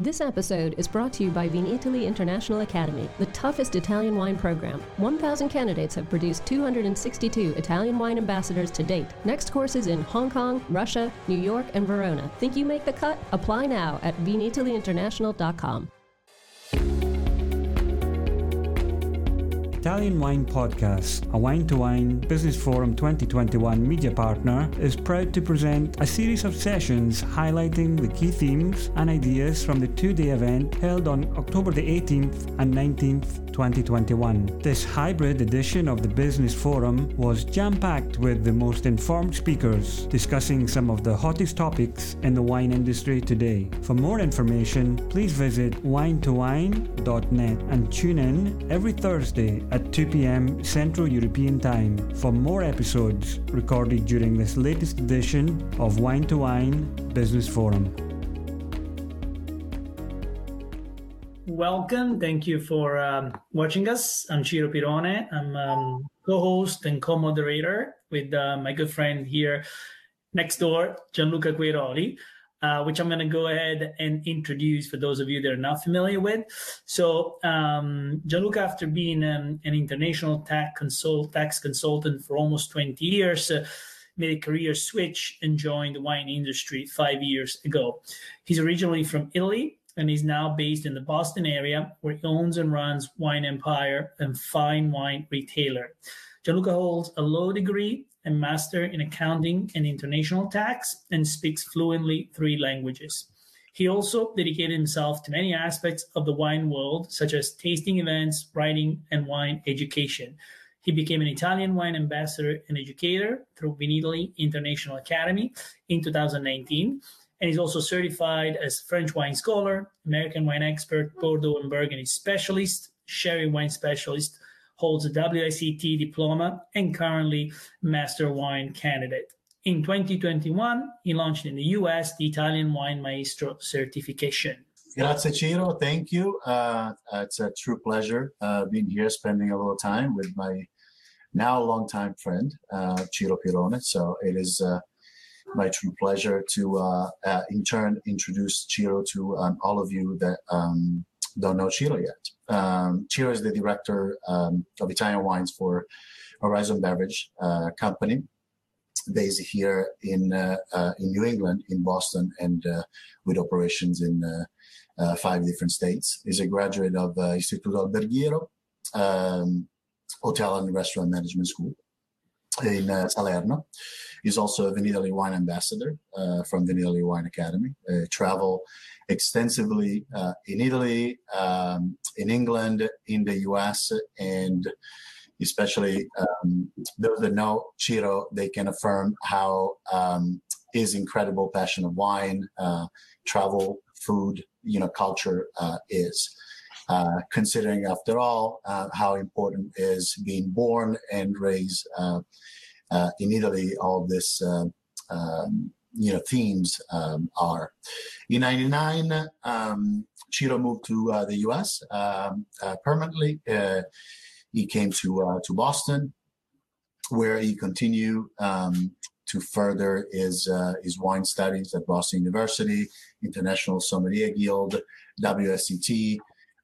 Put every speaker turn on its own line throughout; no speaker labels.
This episode is brought to you by Vinitaly International Academy, the toughest Italian wine program. 1,000 candidates have produced 262 Italian wine ambassadors to date. Next courses in Hong Kong, Russia, New York, and Verona. Think you make the cut? Apply now at vinitalyinternational.com.
Italian Wine Podcast, a wine to wine Business Forum 2021 media partner, is proud to present a series of sessions highlighting the key themes and ideas from the two day event held on October the 18th and 19th 2021. This hybrid edition of the Business Forum was jam packed with the most informed speakers discussing some of the hottest topics in the wine industry today. For more information, please visit winetowine.net and tune in every Thursday at 2 p.m. Central European Time for more episodes recorded during this latest edition of Wine to Wine Business Forum.
Welcome. Thank you for um, watching us. I'm Ciro Pirone. I'm um, co-host and co-moderator with uh, my good friend here next door, Gianluca Quiroli, uh, which I'm going to go ahead and introduce for those of you that are not familiar with. So um, Gianluca, after being um, an international tax, consult, tax consultant for almost 20 years, uh, made a career switch and joined the wine industry five years ago. He's originally from Italy and he's now based in the Boston area where he owns and runs Wine Empire and Fine Wine Retailer. Gianluca holds a law degree and master in accounting and international tax and speaks fluently three languages. He also dedicated himself to many aspects of the wine world, such as tasting events, writing, and wine education. He became an Italian wine ambassador and educator through Vinitaly International Academy in 2019 and he's also certified as French wine scholar, American wine expert, Bordeaux and Burgundy specialist, sherry wine specialist, holds a WSET diploma, and currently master wine candidate. In 2021, he launched in the US the Italian Wine Maestro certification.
Grazie, Ciro. Thank you. Uh, it's a true pleasure uh, being here, spending a little time with my now longtime friend, uh, Ciro Pirone. So it is uh, my true pleasure to, uh, uh, in turn, introduce Ciro to um, all of you that um, don't know Ciro yet. Um, Ciro is the director um, of Italian wines for Horizon Beverage uh, Company, based here in uh, uh, in New England, in Boston, and uh, with operations in five different states. He's a graduate of Istituto Alberghiero, um, Hotel and Restaurant Management School in Salerno. He's also a Vinitaly Wine Ambassador uh, from Vinitaly Wine Academy. Uh, travel extensively uh, in Italy, um, in England, in the US, and especially um, those that know Ciro, they can affirm how um, his incredible passion of wine, uh, travel, food, you know, culture uh, is. Uh, considering, after all, how important is being born and raised uh, in Italy all this uh, um, you know themes um, are. In '99, um, Ciro moved to uh, the U.S. Um, uh, permanently. Uh, he came to uh, to Boston, where he continued um, to further his his wine studies at Boston University, International Sommelier Guild, WSET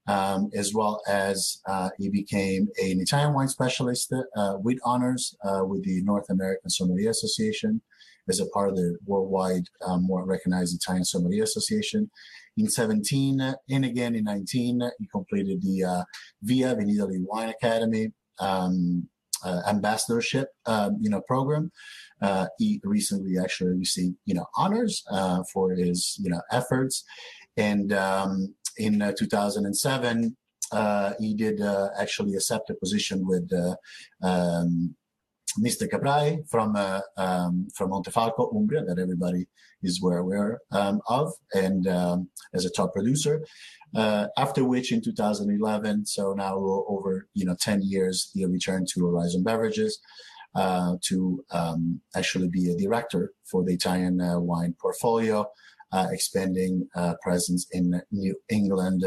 um, as well as uh, he became an Italian wine specialist uh, with honors uh, with the North American Sommelier Association as a part of the worldwide um, more recognized Italian Sommelier Association. In 17 and again in 19, he completed the uh, VIA Vinitaly Wine Academy um, uh, ambassadorship, um, you know, program. Uh, he recently actually received, you know, honors for his, you know, efforts. And um, in uh, 2007, uh, he did uh, actually accept a position with um, Mr. Caprai from uh, um, from Montefalco, Umbria, that everybody is well aware um, of, and um, as a top producer. Uh, after which, in 2011, so now over you know 10 years, he returned to Horizon Beverages uh, to um, actually be a director for the Italian wine portfolio expanding uh, presence in New England.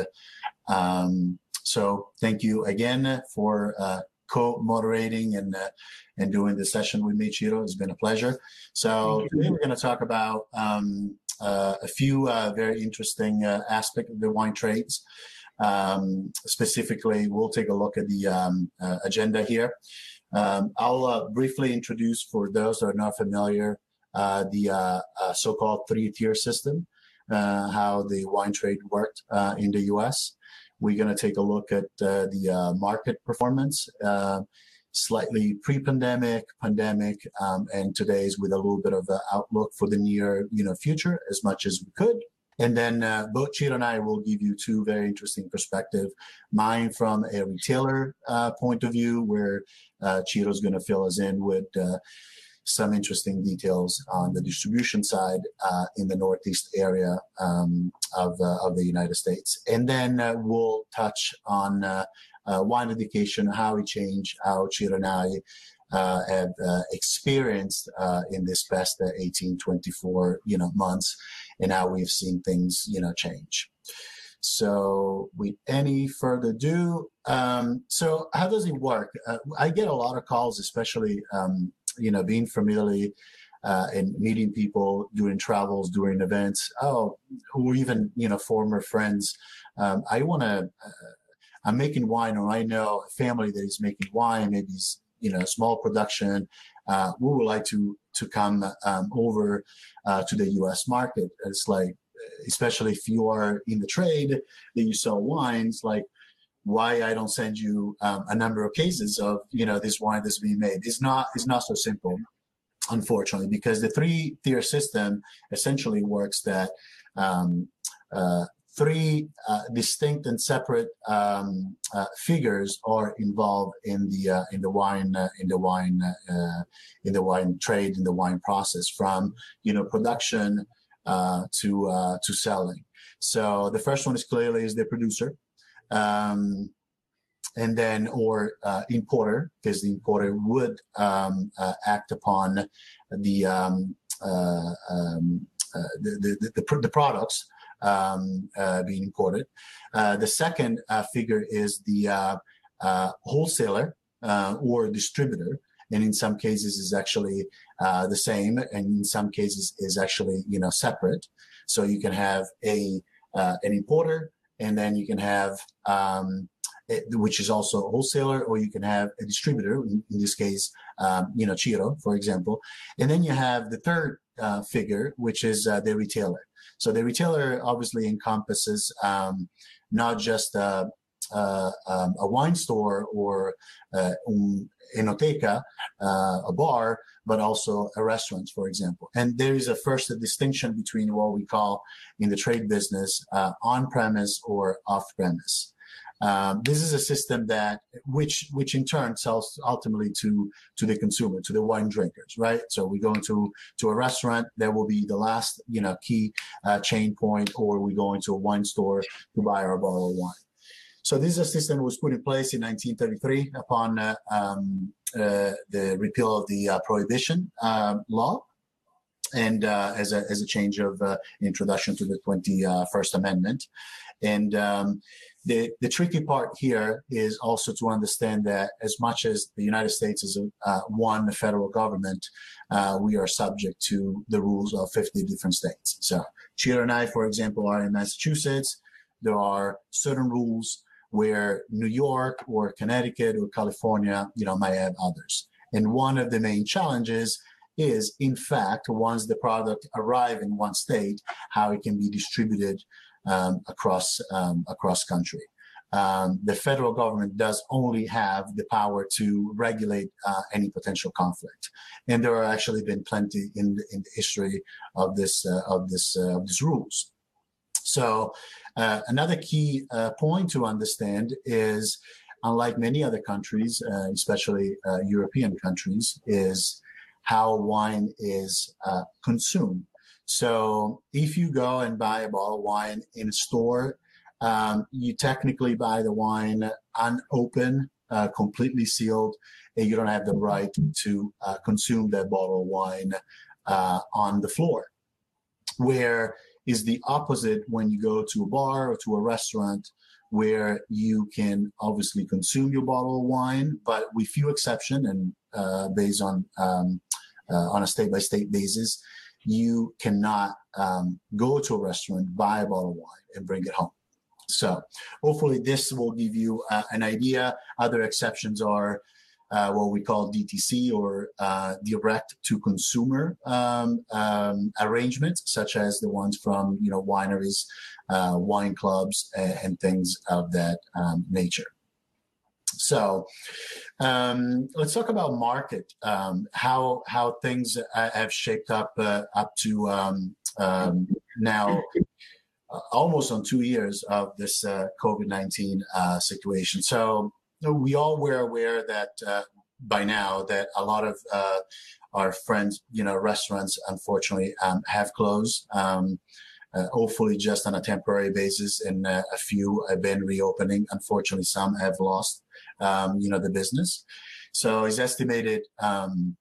Um, so thank you again for uh, co-moderating and uh, and doing this session with me, Ciro. It's been a pleasure. So today we're going to talk about um, uh, a few uh, very interesting uh, aspects of the wine trades. Um, specifically, we'll take a look at the um, uh, agenda here. Um, I'll uh, briefly introduce, for those that are not familiar, uh, the so-called three-tier system, how the wine trade worked in the U.S. We're going to take a look at the market performance slightly pre-pandemic, pandemic, um, and today's with a little bit of an outlook for the near, you know, future as much as we could. And then uh, both Ciro and I will give you two very interesting perspectives. Mine from a retailer uh, point of view, where uh, Ciro's going to fill us in with uh, some interesting details on the distribution side uh, in the Northeast area um, of, uh, of the United States. And then uh, we'll touch on uh, uh, wine education, how it changed, how Ciro and I uh, have experienced in this past uh, 18, 24, you know, months, and how we've seen things, you know, change. So, with any further ado, um, so how does it work? Uh, I get a lot of calls, especially, um, you know, being familiar uh, and meeting people during travels, during events. Oh, or even you know, former friends. Um, I want to. Uh, I'm making wine, or I know a family that is making wine. Maybe you know small production. Uh, we would like to to come um, over uh, to the U.S. market. It's like, especially if you are in the trade that you sell wines, like why I don't send you um, a number of cases of you know this wine that's being made. It's not it's not so simple, unfortunately, because the three tier system essentially works that. Um, uh, three uh, distinct and separate um, uh, figures are involved in the uh, in the wine uh, in the wine uh, in the wine trade in the wine process from you know production to to selling. So the first one is clearly is the producer. Um, and then, or importer, because the importer would um, act upon the, um, um, the, the, the, the products um, uh, being imported. Uh, the second uh, figure is the uh, uh, wholesaler or distributor, and in some cases is actually the same, and in some cases is actually you know separate. So you can have a an importer, and then you can have um, which is also a wholesaler, or you can have a distributor. In, in this case, um, you know, Ciro, for example, and then you have the third uh, figure, which is uh, the retailer. So the retailer obviously encompasses um, not just a, a, um, a, wine store or uh, un enoteca, uh, a bar, but also a restaurant, for example. And there is a first distinction between what we call in the trade business uh, on-premise or off-premise. Um, this is a system that which which in turn sells ultimately to to the consumer, to the wine drinkers, right? So we go into to a restaurant, that will be the last you know key uh, chain point, or we go into a wine store to buy our bottle of wine. So this system was put in place in 1933 upon uh, um, uh, the repeal of the uh, prohibition um, law and uh, as, a, as a change of uh, introduction to the 21st Amendment. And um, the, the tricky part here is also to understand that as much as the United States is a, uh, one federal government, uh, we are subject to the rules of 50 different states. So Ciro and I, for example, are in Massachusetts. There are certain rules where New York or Connecticut or California, you know, might have others. And one of the main challenges is, in fact, once the product arrive in one state, how it can be distributed um, across um, across country. Um, the federal government does only have the power to regulate uh, any potential conflict, and there have actually been plenty in in the history of this uh, of this uh, of these rules. So, uh, another key uh, point to understand is, unlike many other countries, uh, especially European countries, is how wine is consumed. So if you go and buy a bottle of wine in a store, um, you technically buy the wine unopened, uh, completely sealed, and you don't have the right to uh, consume that bottle of wine uh, on the floor. Where is the opposite when you go to a bar or to a restaurant where you can obviously consume your bottle of wine, but with few exception and uh, based on um, uh, on a state by state basis, you cannot um, go to a restaurant, buy a bottle of wine, and bring it home. So hopefully this will give you uh, an idea. Other exceptions are uh, what we call DTC or uh, direct to consumer um, um, arrangements, such as the ones from you know wineries, uh, wine clubs, and, and, things of that um, nature. So um, let's talk about market. Um, how how things uh, have shaped up uh, up to um, now uh, almost on two years of this COVID 19 uh, situation. So we all were aware that uh, by now that a lot of uh, our friends, you know, restaurants, unfortunately, um, have closed. Um, uh, hopefully, just on a temporary basis, and a few have been reopening. Unfortunately, some have lost, um, you know, the business. So it's estimated um,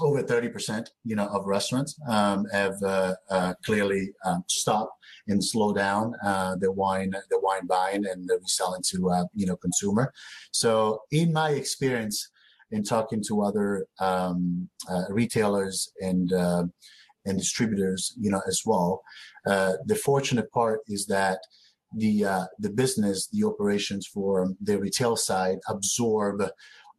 over 30%, you know, of restaurants um, have uh, uh, clearly um, stopped and slowed down uh, the wine, the wine buying and the reselling to, uh, you know, consumer. So in my experience in talking to other um, uh, retailers and, uh, and distributors, you know, as well, the fortunate part is that the, the business, the operations for the retail side absorb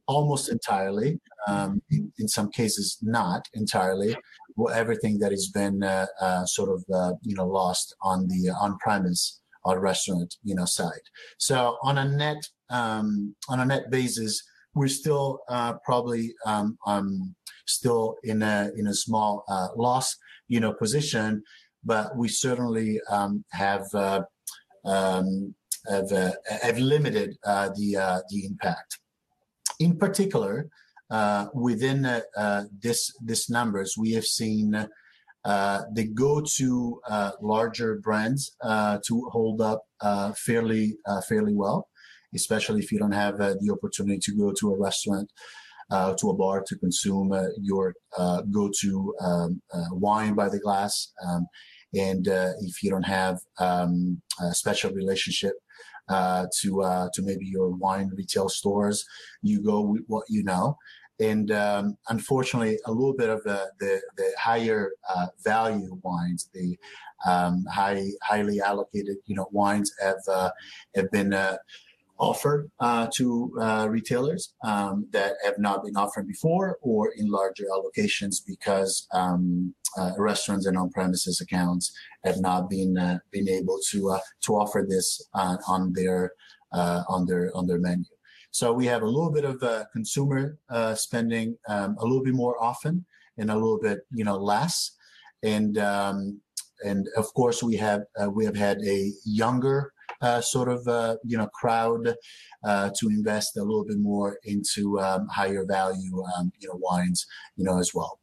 almost entirely, um, in, some cases not entirely, everything that has been uh, uh, sort of uh, you know lost on the on-premise or restaurant you know side. So on a net um, on a net basis, we're still uh, probably um, um, still in a in a small uh, loss you know position, but we certainly um, have. Uh, um, have, have limited the the impact. In particular, uh, within uh, uh, this this numbers, we have seen the go-to larger brands to hold up fairly fairly well, especially if you don't have the opportunity to go to a restaurant. to a bar to consume your go-to um, wine by the glass, um, and if you don't have um, a special relationship uh, to uh, to maybe your wine retail stores. You go with what you know. And um, unfortunately, a little bit of the the, the higher uh, value wines, the um, high highly allocated you know wines have uh, have been uh, offered uh, to uh, retailers um, that have not been offered before or in larger allocations because um, uh, restaurants and on-premises accounts have not been uh, been able to uh, to offer this uh, on their on their on their menu. So we have a little bit of consumer spending um, a little bit more often and a little bit you know less, and um, and of course we have we have had a younger uh, sort of uh, you know crowd uh, to invest a little bit more into um, higher value um, you know wines you know as well.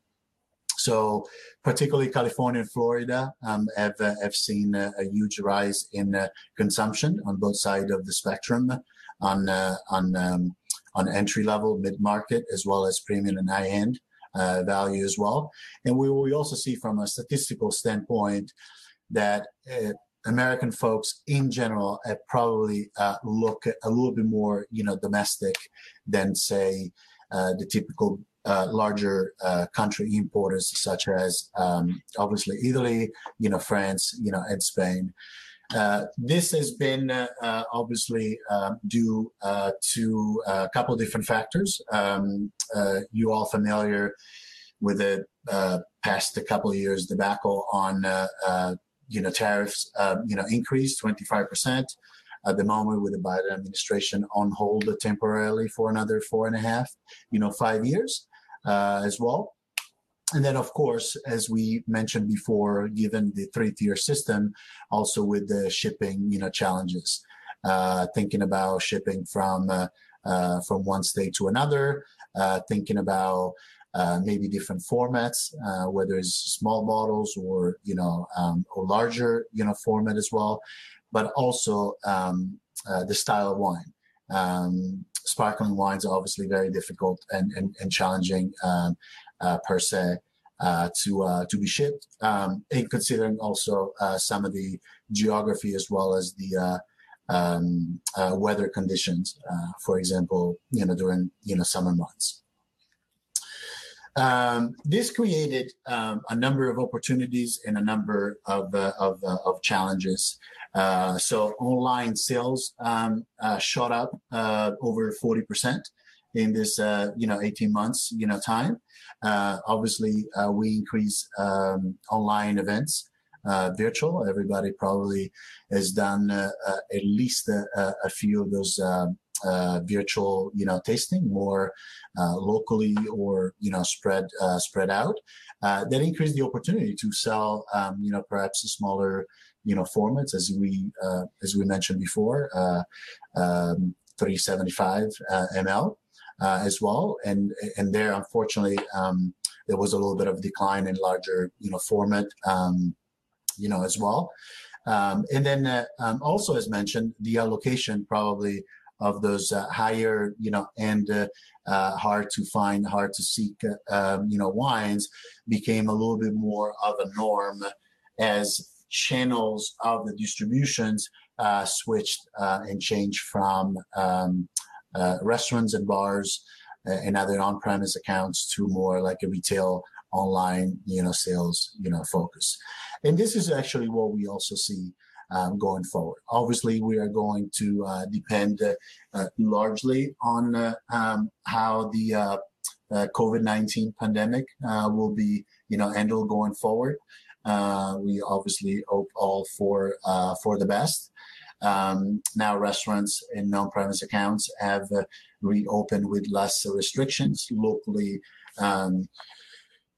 So particularly California and Florida um, have uh, have seen a, a, huge rise in uh, consumption on both sides of the spectrum on uh, on um, on entry level, mid market, as well as premium and high end. Uh, value as well. And we, we also see from a statistical standpoint that American folks in general have probably uh, look a little bit more, you know, domestic than say uh, the typical uh, larger uh, country importers such as um, obviously Italy, you know, France, you know, and Spain. Uh, this has been uh, obviously due to a couple of different factors. Um, you all familiar with the past a couple of years debacle on you know, tariffs, uh, you know, increased 25% at the moment with the Biden administration on hold temporarily for another four and a half, you know, five years uh, as well. And then, of course, as we mentioned before, given the three-tier system, also with the shipping, you know, challenges, uh, thinking about shipping from uh, uh, from one state to another, uh, thinking about uh, maybe different formats, uh, whether it's small bottles or you know um, or larger you know format as well, but also um, uh, the style of wine. Um, sparkling wines are obviously very difficult and and, and challenging um, uh, per se. Uh, to to be shipped, um, and considering also some of the geography as well as the um, weather conditions, for example, you know during you know summer months. Um, this created um, a number of opportunities and a number of, uh, of, uh, of, challenges. Uh, so online sales um, uh, shot up uh, over 40% in this, uh, you know, 18 months, you know, time. obviously, we increase um, online events. Virtual. Everybody probably has done at least a, a, few of those uh, virtual, you know, tasting more uh, locally or you know spread uh, spread out. Uh, that increased the opportunity to sell, um, you know, perhaps smaller, you know, formats as we uh, as we mentioned before, uh, um, 375 ml as well. And and there, unfortunately, um, there was a little bit of decline in larger, you know, format, um, you know, as well. Um, and then um, also, as mentioned, the allocation probably of those uh, higher, you know, and uh, uh, hard to find, hard to seek, uh, um, you know, wines became a little bit more of a norm as channels of the distributions uh, switched uh, and changed from um, restaurants and bars and other on-premise accounts to more like a retail online, you know, sales, you know, focus. And this is actually what we also see um, going forward. Obviously, we are going to uh, depend uh, uh largely on uh, um, how the uh, COVID-19 pandemic will be, you know, handled going forward. we obviously hope all for for the best. Um, now restaurants and non-premise accounts have uh, reopened with less restrictions locally. Um,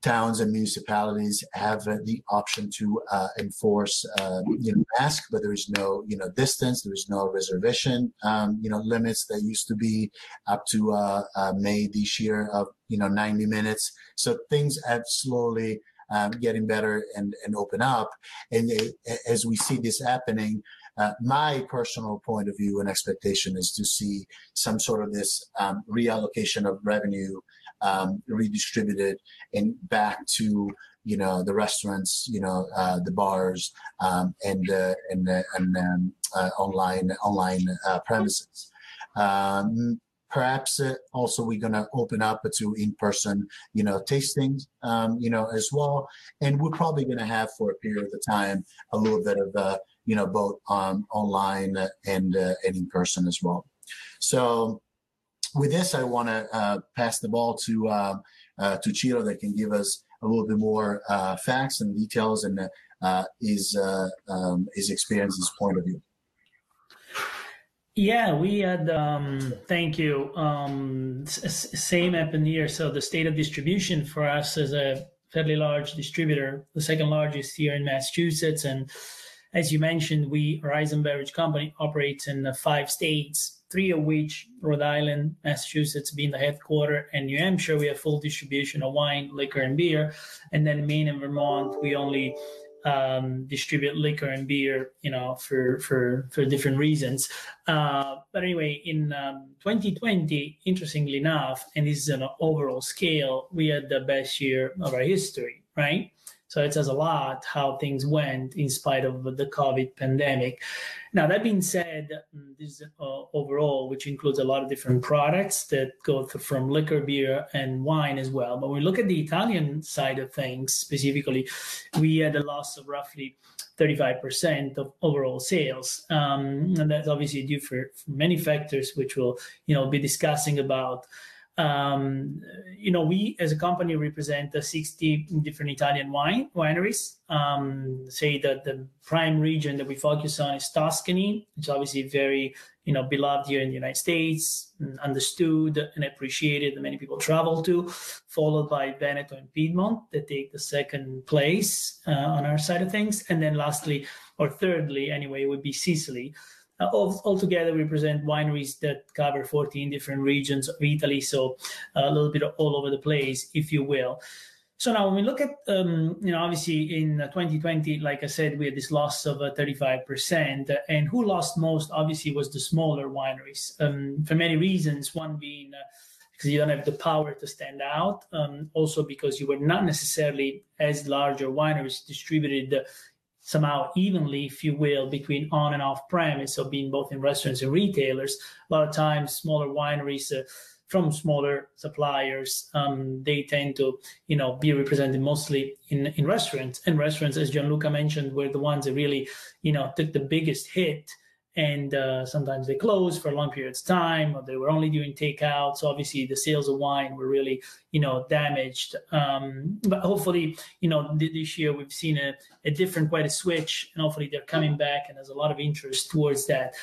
towns and municipalities have uh, the option to uh, enforce, uh, you know, mask, but there is no, you know, distance. There is no reservation, um, you know, limits that used to be up to uh, uh, May this year of, you know, 90 minutes. So things have slowly um, getting better and, and open up. And they, as we see this happening, uh, my personal point of view and expectation is to see some sort of this um, reallocation of revenue um, redistributed and back to you know the restaurants, you know uh, the bars, um, and uh, and uh, and um, online online uh, premises. Um, perhaps uh, also we're to open up to in-person you know tastings um, you know as well and we're probably to have for a period of time a little bit of uh, you know both um, online and and in person as well so with this, I want to uh, pass the ball to uh, uh, to Ciro that can give us a little bit more uh, facts and details and uh, his uh, um, his experience, his point of view.
Yeah, we had. Um, thank you. Um, same happened here. So the state of distribution for us is a fairly large distributor, the second largest here in Massachusetts, and as you mentioned, we Horizon Beverage Company operates in five states three of which Rhode Island, Massachusetts being the headquarter, and New Hampshire, we have full distribution of wine, liquor, and beer. And then Maine and Vermont, we only um, distribute liquor and beer, you know, for for for different reasons. Uh, but anyway, in um, 2020, interestingly enough, and this is an overall scale, we had the best year of our history, right? So it says a lot how things went in spite of the COVID pandemic. Now, that being said, mm, this uh, overall, which includes a lot of different products that go from liquor, beer, and wine as well. But when we look at the Italian side of things specifically, we had a loss of roughly 35% of overall sales. Um, and that's obviously due for, for many factors, which we'll you know, be discussing about you know, we as a company represent uh, 60 different Italian wine wineries. Um, say that the prime region that we focus on is Tuscany, which is obviously very, you know, beloved here in the United States, and understood and appreciated many people travel to, followed by Veneto and Piedmont that take the second place uh, on our side of things. And then lastly, or thirdly, anyway, would be Sicily, uh, altogether, we present wineries that cover 14 different regions of Italy, so uh, a little bit all over the place, if you will. So now, when we look at, um, you know, obviously in 2020, like I said, we had this loss of uh, 35%. And who lost most, obviously, was the smaller wineries um, for many reasons. One being uh, because you don't have the power to stand out. Um, also, because you were not necessarily as larger wineries distributed somehow evenly, if you will, between on and off premise, so being both in restaurants and retailers. A lot of times, smaller wineries uh, from smaller suppliers. Um, they tend to, you know, be represented mostly in, in restaurants. And restaurants, as Gianluca mentioned, were the ones that really, you know, took the biggest hit and uh, sometimes they closed for long periods of time or they were only doing takeout. So obviously the sales of wine were really you know damaged. Um, but hopefully you know this year we've seen a, a, different quite a switch and hopefully they're coming back and there's a lot of interest towards that.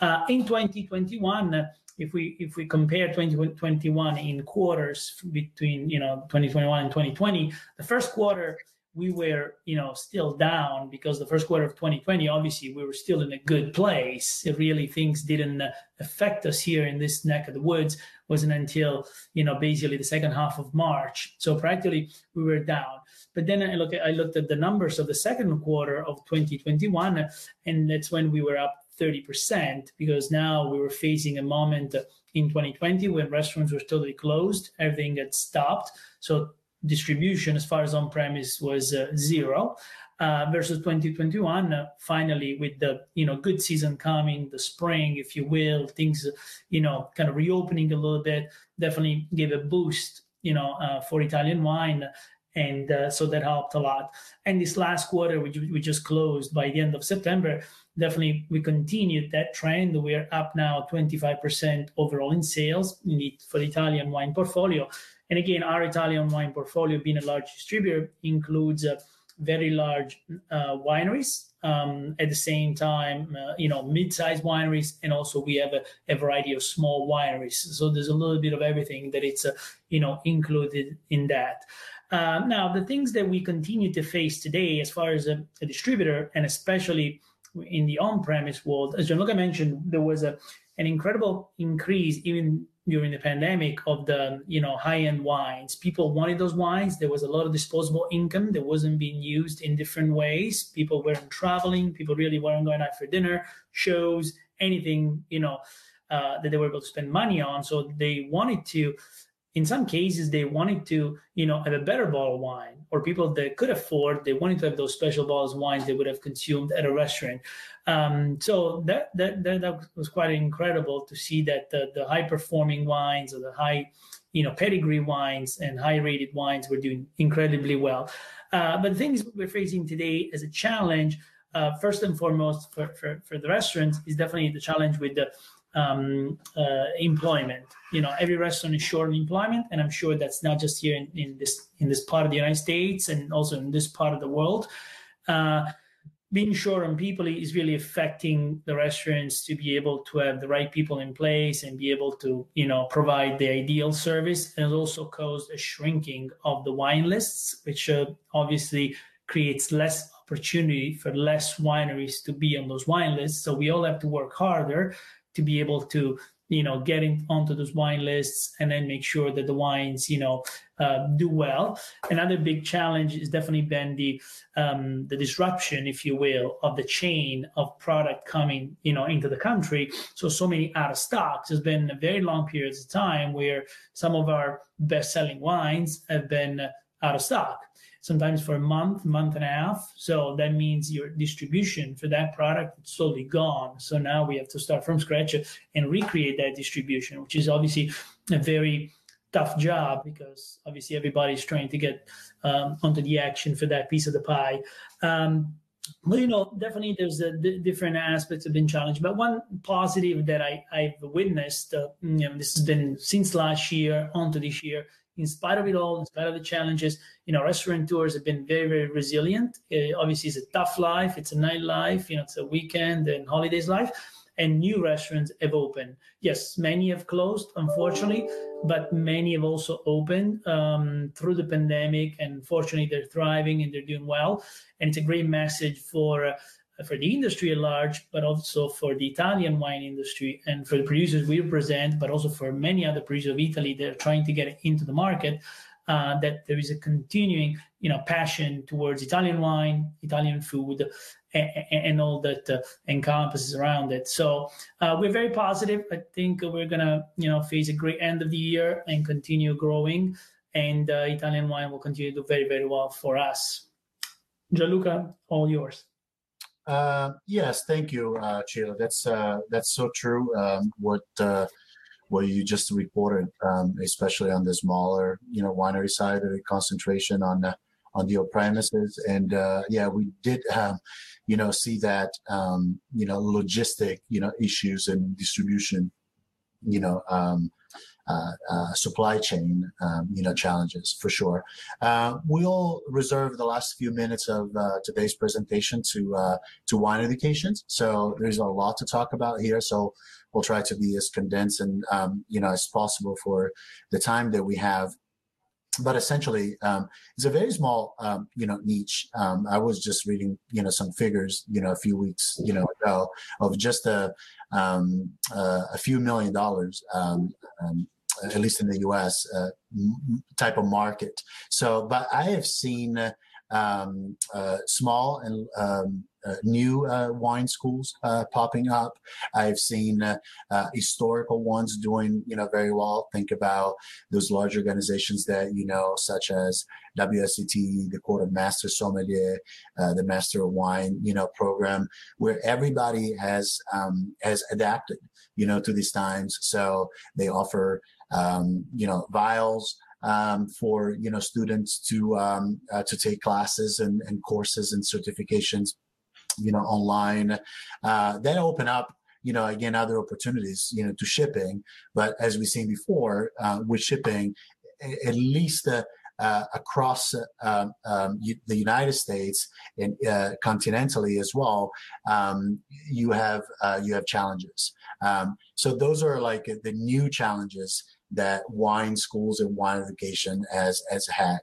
Uh, in 2021 if we if we compare 2021 in quarters between you know 2021 and 2020 the first quarter we were, you know, still down because the first quarter of 2020, obviously, we were still in a good place. It really things didn't uh, affect us here in this neck of the woods. wasn't until you know basically the second half of March. So practically we were down. But then I look at I looked at the numbers of the second quarter of 2021, and that's when we were up 30% because now we were facing a moment in 2020 when restaurants were totally closed, everything had stopped. So distribution as far as on premise was uh, zero. Uh, versus 2021 uh, finally with the you know good season coming the spring if you will things you know kind of reopening a little bit definitely gave a boost you know for italian wine and so that helped a lot and this last quarter which we just closed by the end of september definitely we continued that trend we're up now 25% overall in sales for the italian wine portfolio and again, our Italian wine portfolio, being a large distributor, includes uh, very large uh, wineries. Um, at the same time, uh, you know, mid-sized wineries, and also we have a, a, variety of small wineries. So there's a little bit of everything that it's, uh, you know, included in that. Uh, now, the things that we continue to face today, as far as a, a distributor, and especially in the on-premise world, as Gianluca mentioned, there was a an incredible increase even during the pandemic of the you know high-end wines. People wanted those wines. There was a lot of disposable income that wasn't being used in different ways. People weren't traveling. People really weren't going out for dinner shows anything you know uh, that they were able to spend money on. So they wanted to in some cases they wanted to you know have a better bottle of wine or people that could afford they wanted to have those special bottles of wines they would have consumed at a restaurant. Um, so that, that, that that was quite incredible to see that the, the high performing wines or the high you know pedigree wines and high rated wines were doing incredibly well. Uh, but the things we're facing today as a challenge. Uh, first and foremost for, for, for the restaurants is definitely the challenge with the um, uh, employment. You know, every restaurant is short on employment, and I'm sure that's not just here in, in, this in this part of the United States and also in this part of the world. Uh, being short on people is really affecting the restaurants to be able to have the right people in place and be able to, you know, provide the ideal service. And it also caused a shrinking of the wine lists, which uh, obviously creates less opportunity for less wineries to be on those wine lists. So we all have to work harder to be able to you know getting onto those wine lists and then make sure that the wines you know uh, do well. Another big challenge has definitely been the um, the disruption if you will of the chain of product coming you know into the country. So so many out of stocks. There's been a very long periods of time where some of our best selling wines have been out of stock sometimes for a month, month and a half. So that means your distribution for that product is totally gone. So now we have to start from scratch and recreate that distribution, which is obviously a very tough job because obviously everybody's trying to get um, onto the action for that piece of the pie. Um, but you know, definitely there's a d- different aspects have been challenged. But one positive that I, I've witnessed, uh, you know, this has been since last year onto this year, in spite of it all, in spite of the challenges, you know, restaurant tours have been very, very resilient. Uh, obviously, it's a tough life. It's a night life. You know, it's a weekend and holidays life. And new restaurants have opened. Yes, many have closed, unfortunately, but many have also opened um, through the pandemic. And fortunately, they're thriving and they're doing well. And it's a great message for. Uh, for the industry at large, but also for the Italian wine industry and for the producers we represent, but also for many other producers of Italy that are trying to get into the market. Uh, that there is a continuing, you know, passion towards Italian wine, Italian food, and, and all that uh, encompasses around it. So uh, we're very positive. I think we're gonna, you know, face a great end of the year and continue growing. And uh, Italian wine will continue to do very, very well for us. Gianluca, all yours.
Uh, yes, thank you, uh, Ciro. That's uh, that's so true. Um, what uh, what you just reported, um, especially on the smaller, you know, winery side the concentration on on the premises. And uh, yeah, we did, um, you know, see that, um, you know, logistic, you know, issues and distribution, you know, um, uh, uh, supply chain, um, you know, challenges for sure. Uh, we'll reserve the last few minutes of uh, today's presentation to uh, to wine educations. So there's a lot to talk about here. So we'll try to be as condensed and um, you know as possible for the time that we have but essentially um, it's a very small um, you know niche. Um, i was just reading you know some figures you know a few weeks you know ago of just a uh, a few million dollars um, um, at least in the us uh, type of market. So but i have seen uh, small and uh, new uh, wine schools uh, popping up. I've seen historical ones doing, you know, very well. Think about those large organizations that you know, such as WSET, the Court of Master Sommelier, the Master of Wine, you know, program, where everybody has um, has adapted, you know, to these times. So they offer, um, you know, vials. Um, for you know students to um, uh, to take classes and, and courses and certifications you know, online. Uh, that open up, you know, again, other opportunities, you know, to shipping. But as we've seen before, uh, with shipping, at least uh, uh, across uh, um, the United States and uh, continentally as well, um, you have uh, you have challenges. Um, so those are like the new challenges that wine schools and wine education has has had.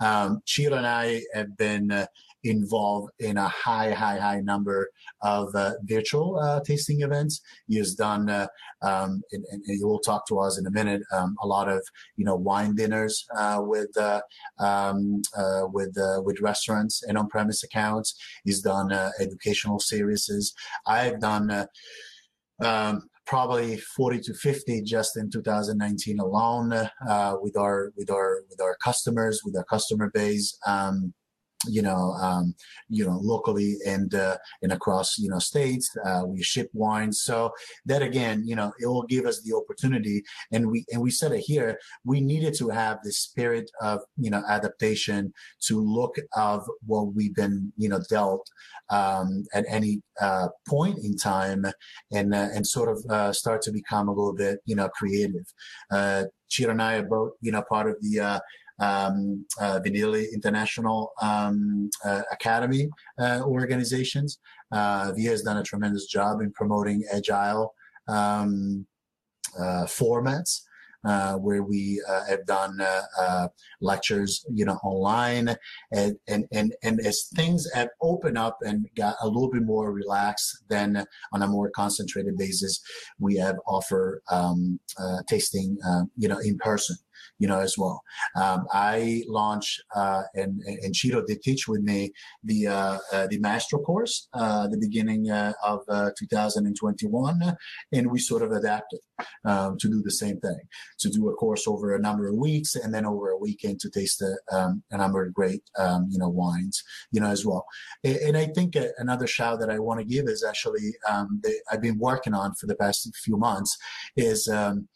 Um, Ciro and I have been uh, involved in a high, high, high number of uh, virtual uh, tasting events. He has done, uh, um, and, and, he will talk to us in a minute, um, a lot of you know wine dinners uh, with uh, um, uh, with with restaurants and on-premise accounts. He's done educational series. I've done. Um, probably 40 to 50 just in 2019 alone uh, with our with our with our customers with our customer base. Um, you know, um, you know, locally and uh, and across you know states. Uh, we ship wines, so that again, you know, it will give us the opportunity. And we and we said it here. We needed to have the spirit of you know adaptation to look of what we've been you know dealt um, at any uh, point in time, and uh, and sort of uh, start to become a little bit you know creative. Uh, Ciro and I are both you know part of the uh, um, uh, International um, uh, Academy uh, organizations. Uh, Via has done a tremendous job in promoting agile um, uh, formats. Uh, where we uh, have done lectures, you know, online, and, and and and as things have opened up and got a little bit more relaxed, then on a more concentrated basis, we have offer um, tasting, you know, in person you know, as well. Um, I launched uh, and and Ciro did teach with me the uh, uh, the master course uh, the beginning uh, of uh, 2021, and we sort of adapted um, to do the same thing, to do a course over a number of weeks and then over a weekend to taste a, um, a number of great um, you know wines, you know, as well. And, and I think another shout that I want to give is actually um, the, I've been working on for the past few months is um,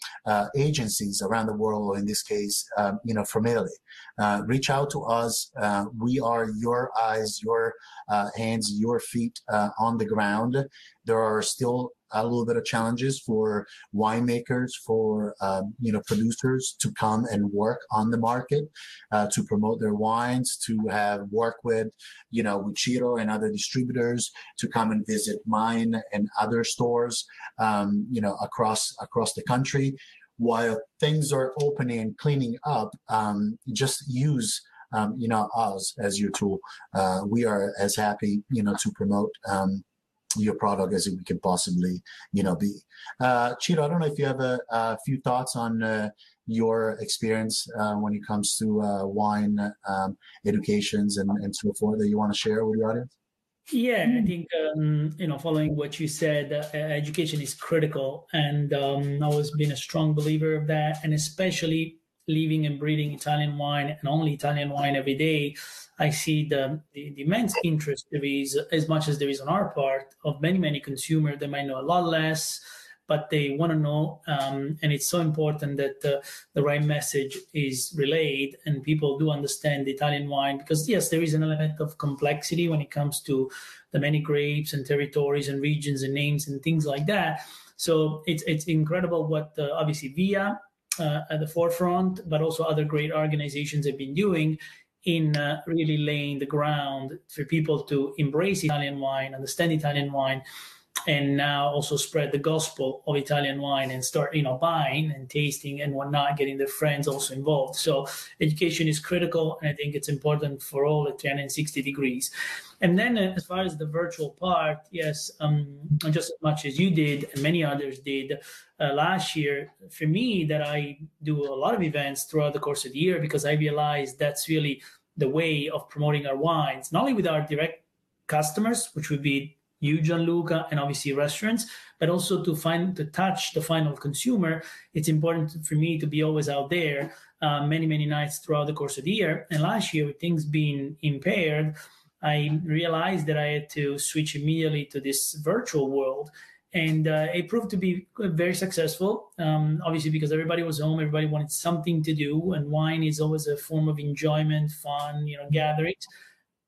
agencies around the world, in this case, um, you know, from Italy. Uh, reach out to us. Uh, we are your eyes, your uh, hands, your feet uh, on the ground. There are still a little bit of challenges for winemakers, for um, you know producers to come and work on the market, uh, to promote their wines, to have work with you know with Ciro and other distributors to come and visit mine and other stores, um, you know across across the country while things are opening and cleaning up, um, just use um, you know us as your tool. Uh, we are as happy you know to promote um, your product as we can possibly you know be. Uh, Ciro, I don't know if you have a, a few thoughts on. Uh, your experience uh, when it comes to uh, wine um, educations and, and so forth that you want to share with the audience?
Yeah, I think um, you know, following what you said, uh, education is critical, and um, I always been a strong believer of that, and especially living and breathing Italian wine and only Italian wine every day. I see the, the, the immense interest there is, as much as there is on our part, of many many consumers that might know a lot less, but they want to know. Um, and it's so important that uh, the right message is relayed and people do understand Italian wine because, yes, there is an element of complexity when it comes to the many grapes and territories and regions and names and things like that. So it's, it's incredible what uh, obviously VIA uh, at the forefront, but also other great organizations have been doing in uh, really laying the ground for people to embrace Italian wine, understand Italian wine, and now also spread the gospel of Italian wine and start, you know, buying and tasting and whatnot, getting their friends also involved. So education is critical, and I think it's important for all at 360 degrees. And then uh, as far as the virtual part, yes, um, just as much as you did and many others did uh, last year, for me, that I do a lot of events throughout the course of the year because I realized that's really the way of promoting our wines, not only with our direct customers, which would be you, Gianluca, and obviously restaurants, but also to find to touch the final consumer. It's important for me to be always out there uh, many, many nights throughout the course of the year. And last year, with things being impaired, I realized that I had to switch immediately to this virtual world. And uh, it proved to be very successful, um, obviously, because everybody was home, everybody wanted something to do, and wine is always a form of enjoyment, fun, you know, gatherings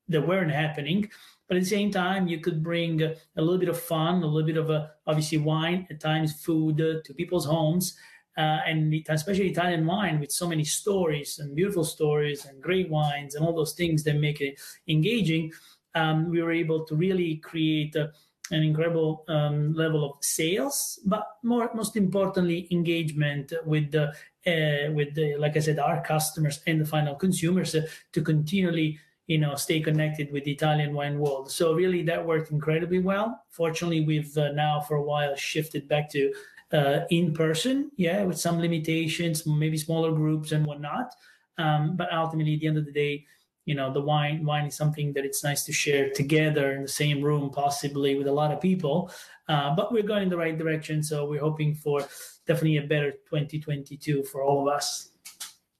that weren't happening. But at the same time, you could bring a, little bit of fun, a little bit of a, obviously wine, at times food uh, to people's homes. Uh, and especially Italian wine with so many stories and beautiful stories and great wines and all those things that make it engaging, um, we were able to really create a, an incredible um, level of sales, but more most importantly, engagement with the uh, with the like I said, our customers and the final consumers uh, to continually you know stay connected with the Italian wine world. So really, that worked incredibly well. Fortunately, we've uh, now for a while shifted back to uh, in person, yeah, with some limitations, maybe smaller groups and whatnot. Um, but ultimately, at the end of the day, you know, the wine wine is something that it's nice to share together in the same room, possibly with a lot of people. Uh, but we're going in the right direction, so we're hoping for definitely a better 2022 for all of us.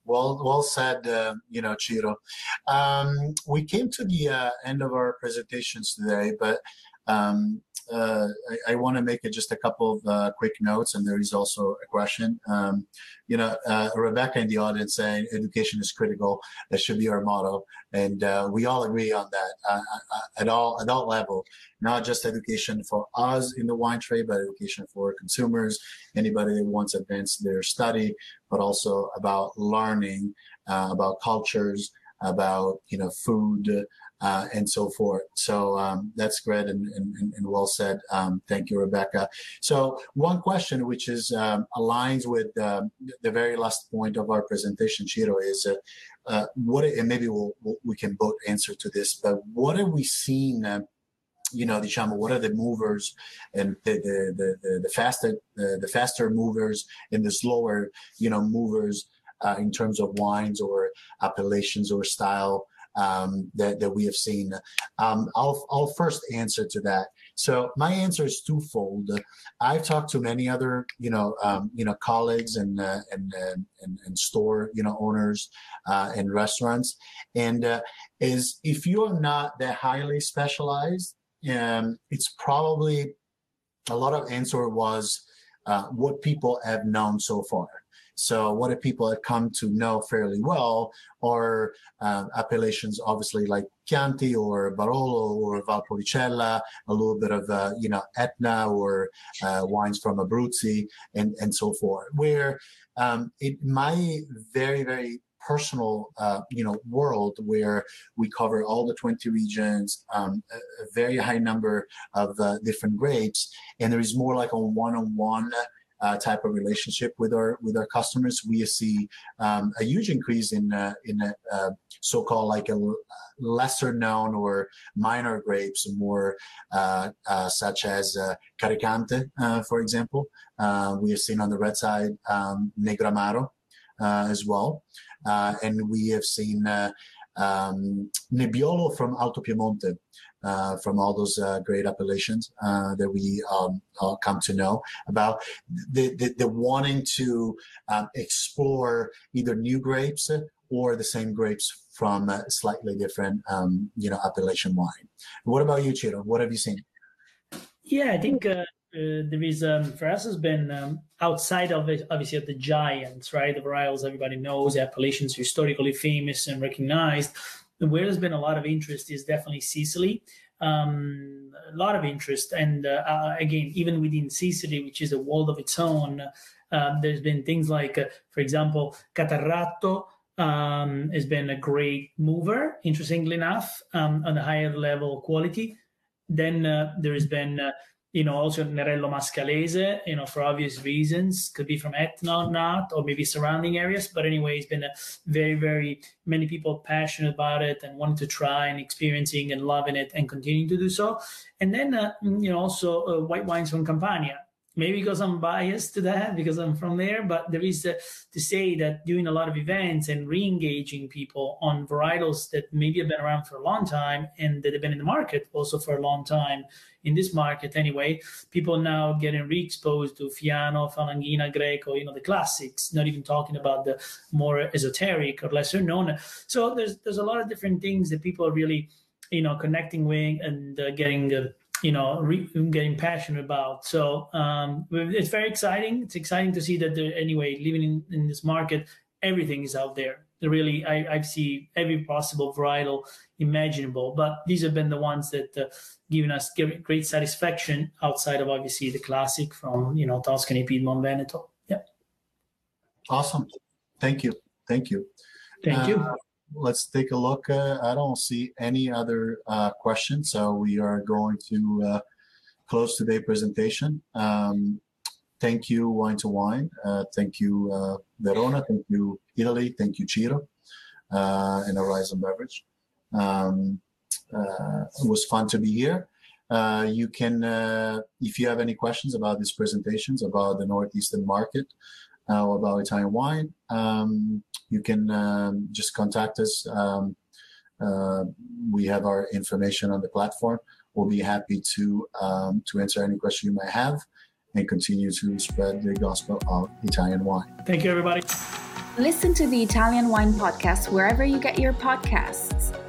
Well, well said, uh, you know, Ciro. Um, we came to the uh, end of our presentations today, but um, uh, I, I want to make just a couple of uh, quick notes, and there is also a question. Um, you know, uh, Rebecca in the audience saying education is critical. That should be our motto, and uh, we all agree on that uh, uh, at all at all level. Not just education for us in the wine trade, but education for consumers, anybody that wants to advance their study, but also about learning about cultures, about you know food uh, and so forth. So um, that's great and, and, and well said. Um, thank you, Rebecca. So one question which is um, aligns with uh, the very last point of our presentation, Ciro, is uh, uh, what, and maybe we'll, we'll, can both answer to this, but what are we seeing uh, you know, diciamo, what are the movers and the the the, the faster the, the faster movers and the slower, you know, movers uh, in terms of wines or appellations or style um, that, that we have seen. Um, I'll, I'll first answer to that. So my answer is twofold. I've talked to many other, you know, um, you know, colleagues and, uh, and, uh, and, and, store, you know, owners uh, and restaurants. And uh, is if you're not that highly specialized, um, it's probably a lot of answer was uh, what people have known so far. So what do people have come to know fairly well are uh, appellations, obviously like Chianti or Barolo or Valpolicella, a little bit of uh, you know Etna or uh, wines from Abruzzi and and so forth. Where um, in my very very personal uh, you know world where we cover all the 20 regions um, a, a, very high number of uh, different grapes and there is more like a one-on-one uh, type of relationship with our with our customers, we see um, a huge increase in uh, in uh, so-called like a lesser known or minor grapes, more uh, uh, such as Carricante, for example. we have seen on the red side um, Negramaro as well, and we have seen. Um, Nebbiolo from Alto Piemonte, uh, from all those uh, great appellations uh, that we um, all come to know about. The, the, the wanting to um, explore either new grapes or the same grapes from slightly different, um, you know, appellation wine. What about you, Ciro? What have you seen?
Yeah, I think uh, uh, there is um, for us has been um, outside of it, obviously of the giants, right? The varietals everybody knows, the appellations historically famous and recognized. Where there's been a lot of interest is definitely Sicily. Um, a lot of interest, and uh, uh, again, even within Sicily, which is a world of its own, uh, there's been things like, uh, for example, Catarratto um, has been a great mover, interestingly enough, um, on a higher level quality. Then uh, there has been uh, you know, also Nerello Mascalese, you know, for obvious reasons, could be from Etna or not, or maybe surrounding areas. But anyway, it's been a very, very many people passionate about it and wanting to try and experiencing and loving it and continuing to do so. And then, uh, you know, also uh, white wines from Campania maybe because I'm biased to that because I'm from there, but there is uh, to say that doing a lot of events and re-engaging people on varietals that maybe have been around for a long time and that have been in the market also for a long time in this market anyway, people now getting re-exposed to Fiano, Falanghina, Greco, you know, the classics, not even talking about the more esoteric or lesser known. So there's there's a lot of different things that people are really, you know, connecting with and uh, getting uh, you know re- getting passionate about. So um, it's very exciting. It's exciting to see that there, anyway living in, in this market everything is out there. Really I, I see every possible varietal imaginable but these have been the ones that uh, given us great satisfaction outside of obviously the classic from you know tuscany piedmont veneto. Yeah.
Awesome. Thank you. Thank you.
Thank uh, you
let's take a look. Uh, I don't see any other uh, questions, so we are going to uh, close today's presentation. Um, thank you, Wine to Wine. Uh, thank you, uh, Verona. Thank you, Italy. Thank you, Ciro, uh, and Horizon Beverage. Um, it was fun to be here. you can, if you have any questions about these presentations about the Northeastern market, uh, about Italian wine, um, you can um, just contact us. Um, uh, we have our information on the platform. We'll be happy to um, to answer any question you might have and continue to spread the gospel of Italian wine.
Thank you, everybody.
Listen to the Italian Wine Podcast wherever you get your podcasts.